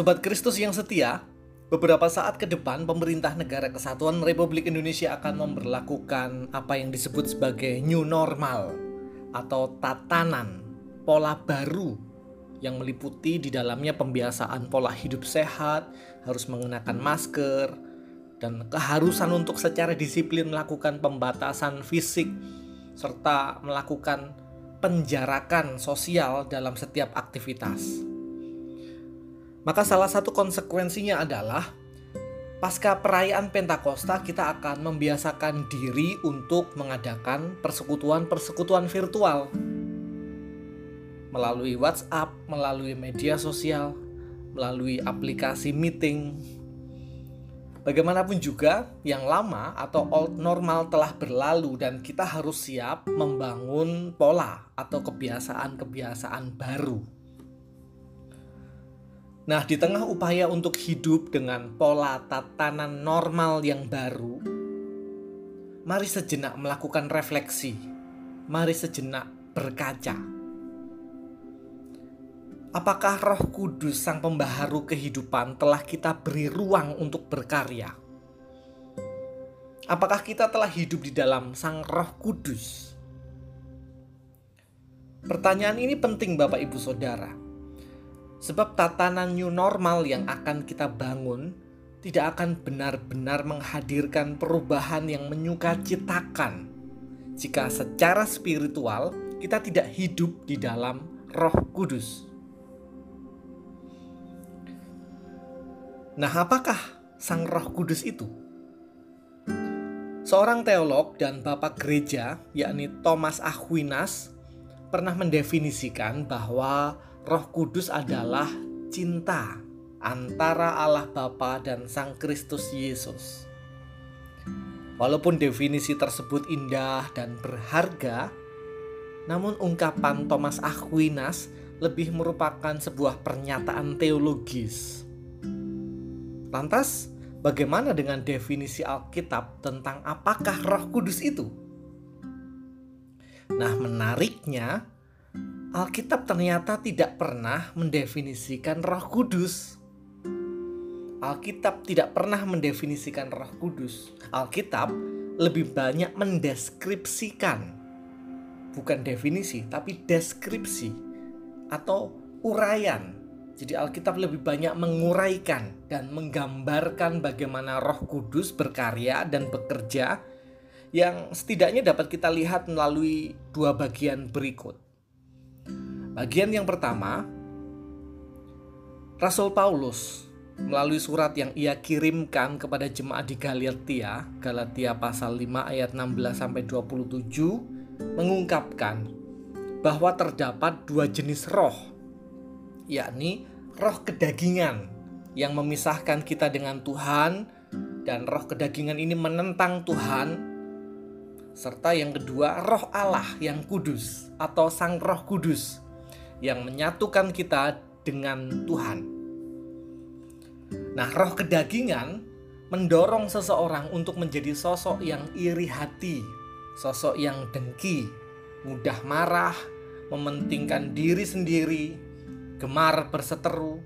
Sobat Kristus yang setia, beberapa saat ke depan pemerintah negara kesatuan Republik Indonesia akan memperlakukan apa yang disebut sebagai new normal atau tatanan pola baru yang meliputi di dalamnya pembiasaan pola hidup sehat, harus mengenakan masker, dan keharusan untuk secara disiplin melakukan pembatasan fisik serta melakukan penjarakan sosial dalam setiap aktivitas. Maka salah satu konsekuensinya adalah pasca perayaan Pentakosta kita akan membiasakan diri untuk mengadakan persekutuan-persekutuan virtual melalui WhatsApp, melalui media sosial, melalui aplikasi meeting. Bagaimanapun juga, yang lama atau old normal telah berlalu dan kita harus siap membangun pola atau kebiasaan-kebiasaan baru. Nah, di tengah upaya untuk hidup dengan pola tatanan normal yang baru, mari sejenak melakukan refleksi. Mari sejenak berkaca. Apakah Roh Kudus, Sang Pembaharu kehidupan, telah kita beri ruang untuk berkarya? Apakah kita telah hidup di dalam Sang Roh Kudus? Pertanyaan ini penting, Bapak Ibu Saudara Sebab tatanan new normal yang akan kita bangun tidak akan benar-benar menghadirkan perubahan yang menyukacitakan jika secara spiritual kita tidak hidup di dalam Roh Kudus. Nah, apakah Sang Roh Kudus itu? Seorang teolog dan bapak gereja, yakni Thomas Aquinas, pernah mendefinisikan bahwa Roh Kudus adalah cinta antara Allah Bapa dan Sang Kristus Yesus. Walaupun definisi tersebut indah dan berharga, namun ungkapan Thomas Aquinas lebih merupakan sebuah pernyataan teologis. Lantas, bagaimana dengan definisi Alkitab tentang apakah Roh Kudus itu? Nah, menariknya, Alkitab ternyata tidak pernah mendefinisikan Roh Kudus. Alkitab tidak pernah mendefinisikan Roh Kudus. Alkitab lebih banyak mendeskripsikan, bukan definisi, tapi deskripsi atau uraian. Jadi Alkitab lebih banyak menguraikan dan menggambarkan bagaimana Roh Kudus berkarya dan bekerja yang setidaknya dapat kita lihat melalui dua bagian berikut. Bagian yang pertama, Rasul Paulus melalui surat yang ia kirimkan kepada jemaat di Galatia, Galatia pasal 5 ayat 16 sampai 27 mengungkapkan bahwa terdapat dua jenis roh, yakni roh kedagingan yang memisahkan kita dengan Tuhan dan roh kedagingan ini menentang Tuhan serta yang kedua roh Allah yang kudus atau sang roh kudus yang menyatukan kita dengan Tuhan. Nah, roh kedagingan mendorong seseorang untuk menjadi sosok yang iri hati, sosok yang dengki, mudah marah, mementingkan diri sendiri, gemar berseteru,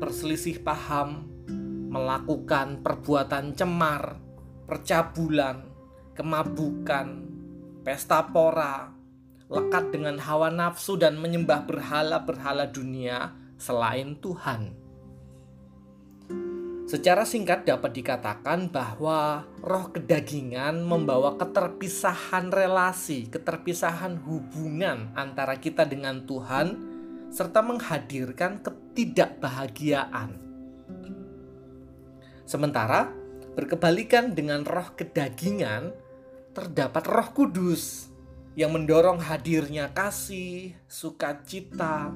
berselisih paham, melakukan perbuatan cemar, percabulan, kemabukan, pesta pora, lekat dengan hawa nafsu dan menyembah berhala-berhala dunia selain Tuhan. Secara singkat dapat dikatakan bahwa roh kedagingan membawa keterpisahan relasi, keterpisahan hubungan antara kita dengan Tuhan, serta menghadirkan ketidakbahagiaan. Sementara berkebalikan dengan roh kedagingan, terdapat roh kudus yang mendorong hadirnya kasih, sukacita,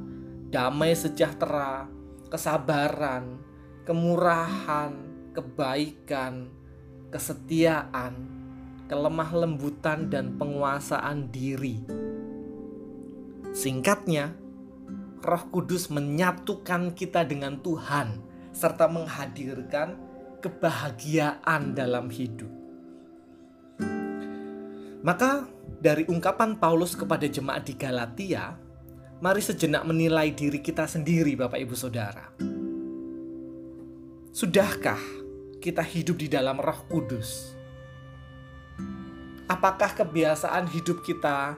damai sejahtera, kesabaran, kemurahan, kebaikan, kesetiaan, kelemah lembutan, dan penguasaan diri. Singkatnya, Roh Kudus menyatukan kita dengan Tuhan serta menghadirkan kebahagiaan dalam hidup. Maka dari ungkapan Paulus kepada jemaat di Galatia, mari sejenak menilai diri kita sendiri, Bapak Ibu Saudara. Sudahkah kita hidup di dalam Roh Kudus? Apakah kebiasaan hidup kita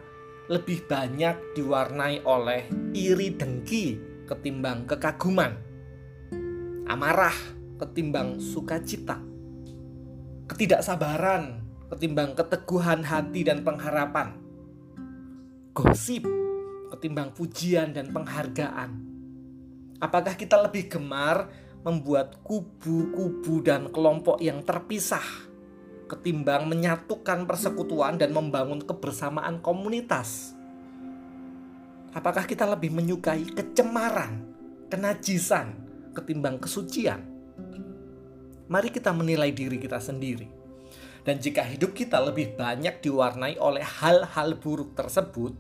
lebih banyak diwarnai oleh iri dengki ketimbang kekaguman, amarah ketimbang sukacita, ketidaksabaran ketimbang keteguhan hati dan pengharapan, gosip ketimbang pujian dan penghargaan. Apakah kita lebih gemar membuat kubu-kubu dan kelompok yang terpisah ketimbang menyatukan persekutuan dan membangun kebersamaan komunitas? Apakah kita lebih menyukai kecemaran, kenajisan ketimbang kesucian? Mari kita menilai diri kita sendiri. Dan jika hidup kita lebih banyak diwarnai oleh hal-hal buruk tersebut,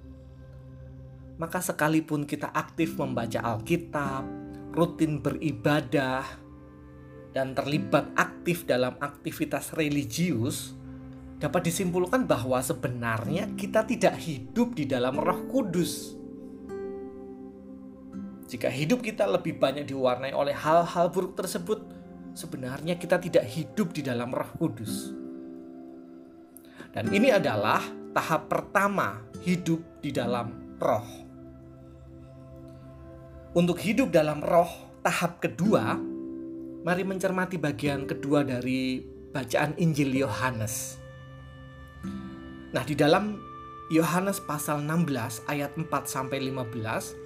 maka sekalipun kita aktif membaca Alkitab, rutin beribadah, dan terlibat aktif dalam aktivitas religius, dapat disimpulkan bahwa sebenarnya kita tidak hidup di dalam Roh Kudus. Jika hidup kita lebih banyak diwarnai oleh hal-hal buruk tersebut, sebenarnya kita tidak hidup di dalam Roh Kudus. Dan ini adalah tahap pertama hidup di dalam Roh. Untuk hidup dalam Roh, tahap kedua, mari mencermati bagian kedua dari bacaan Injil Yohanes. Nah, di dalam Yohanes pasal 16 ayat 4 sampai 15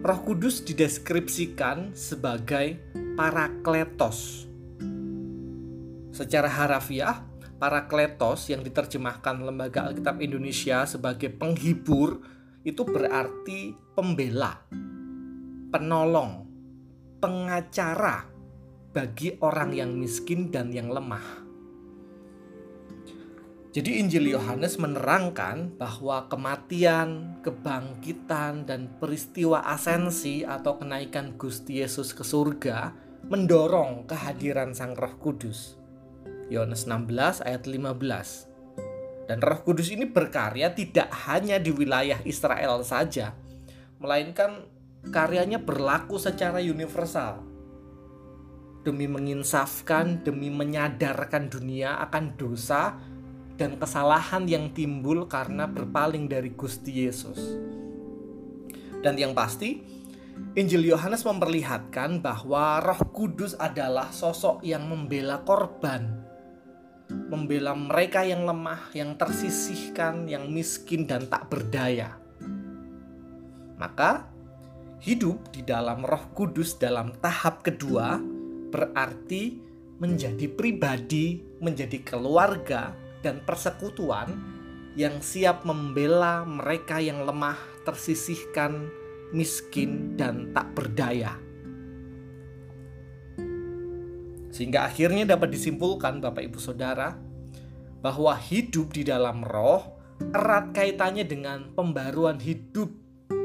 Roh Kudus dideskripsikan sebagai parakletos. Secara harafiah, parakletos yang diterjemahkan Lembaga Alkitab Indonesia sebagai penghibur itu berarti pembela, penolong, pengacara bagi orang yang miskin dan yang lemah. Jadi Injil Yohanes menerangkan bahwa kematian, kebangkitan, dan peristiwa asensi atau kenaikan Gusti Yesus ke surga mendorong kehadiran Sang Roh Kudus. Yohanes 16 ayat 15. Dan Roh Kudus ini berkarya tidak hanya di wilayah Israel saja, melainkan karyanya berlaku secara universal demi menginsafkan, demi menyadarkan dunia akan dosa dan kesalahan yang timbul karena berpaling dari Gusti Yesus. Dan yang pasti, Injil Yohanes memperlihatkan bahwa Roh Kudus adalah sosok yang membela korban, membela mereka yang lemah, yang tersisihkan, yang miskin, dan tak berdaya. Maka, hidup di dalam Roh Kudus dalam tahap kedua berarti menjadi pribadi, menjadi keluarga, dan persekutuan yang siap membela mereka yang lemah, tersisihkan, miskin, dan tak berdaya. Sehingga akhirnya dapat disimpulkan Bapak Ibu Saudara bahwa hidup di dalam roh erat kaitannya dengan pembaruan hidup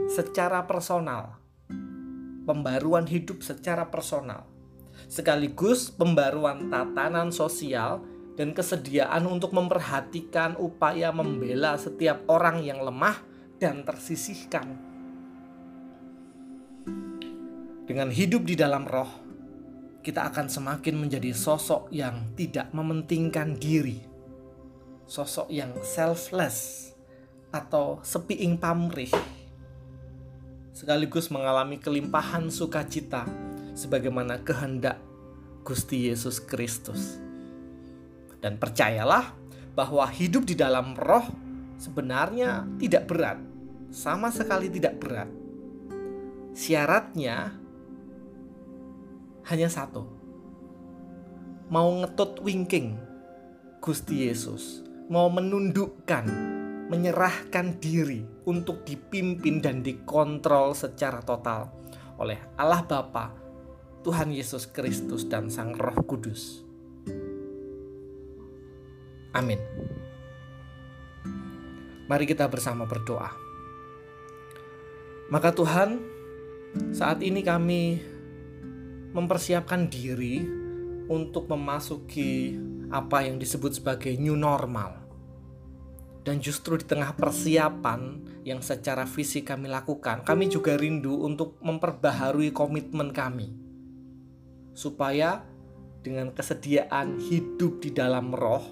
secara personal. Pembaruan hidup secara personal. Sekaligus pembaruan tatanan sosial dan kesediaan untuk memperhatikan upaya membela setiap orang yang lemah dan tersisihkan. Dengan hidup di dalam roh, kita akan semakin menjadi sosok yang tidak mementingkan diri, sosok yang selfless atau sepiing pamrih, sekaligus mengalami kelimpahan sukacita sebagaimana kehendak Gusti Yesus Kristus. Dan percayalah bahwa hidup di dalam roh sebenarnya tidak berat, sama sekali tidak berat. Syaratnya hanya satu. Mau ngetut winking Gusti Yesus, mau menundukkan, menyerahkan diri untuk dipimpin dan dikontrol secara total oleh Allah Bapa, Tuhan Yesus Kristus dan Sang Roh Kudus. Amin. Mari kita bersama berdoa. Maka Tuhan, saat ini kami mempersiapkan diri untuk memasuki apa yang disebut sebagai new normal. Dan justru di tengah persiapan yang secara fisik kami lakukan, kami juga rindu untuk memperbaharui komitmen kami. supaya dengan kesediaan hidup di dalam roh,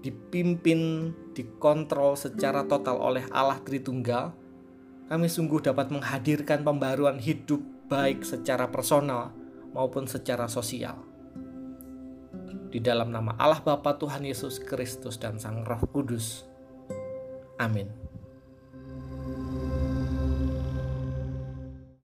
dipimpin, dikontrol secara total oleh Allah Tritunggal, kami sungguh dapat menghadirkan pembaruan hidup baik secara personal maupun secara sosial. Di dalam nama Allah Bapa Tuhan Yesus Kristus dan Sang Roh Kudus. Amin.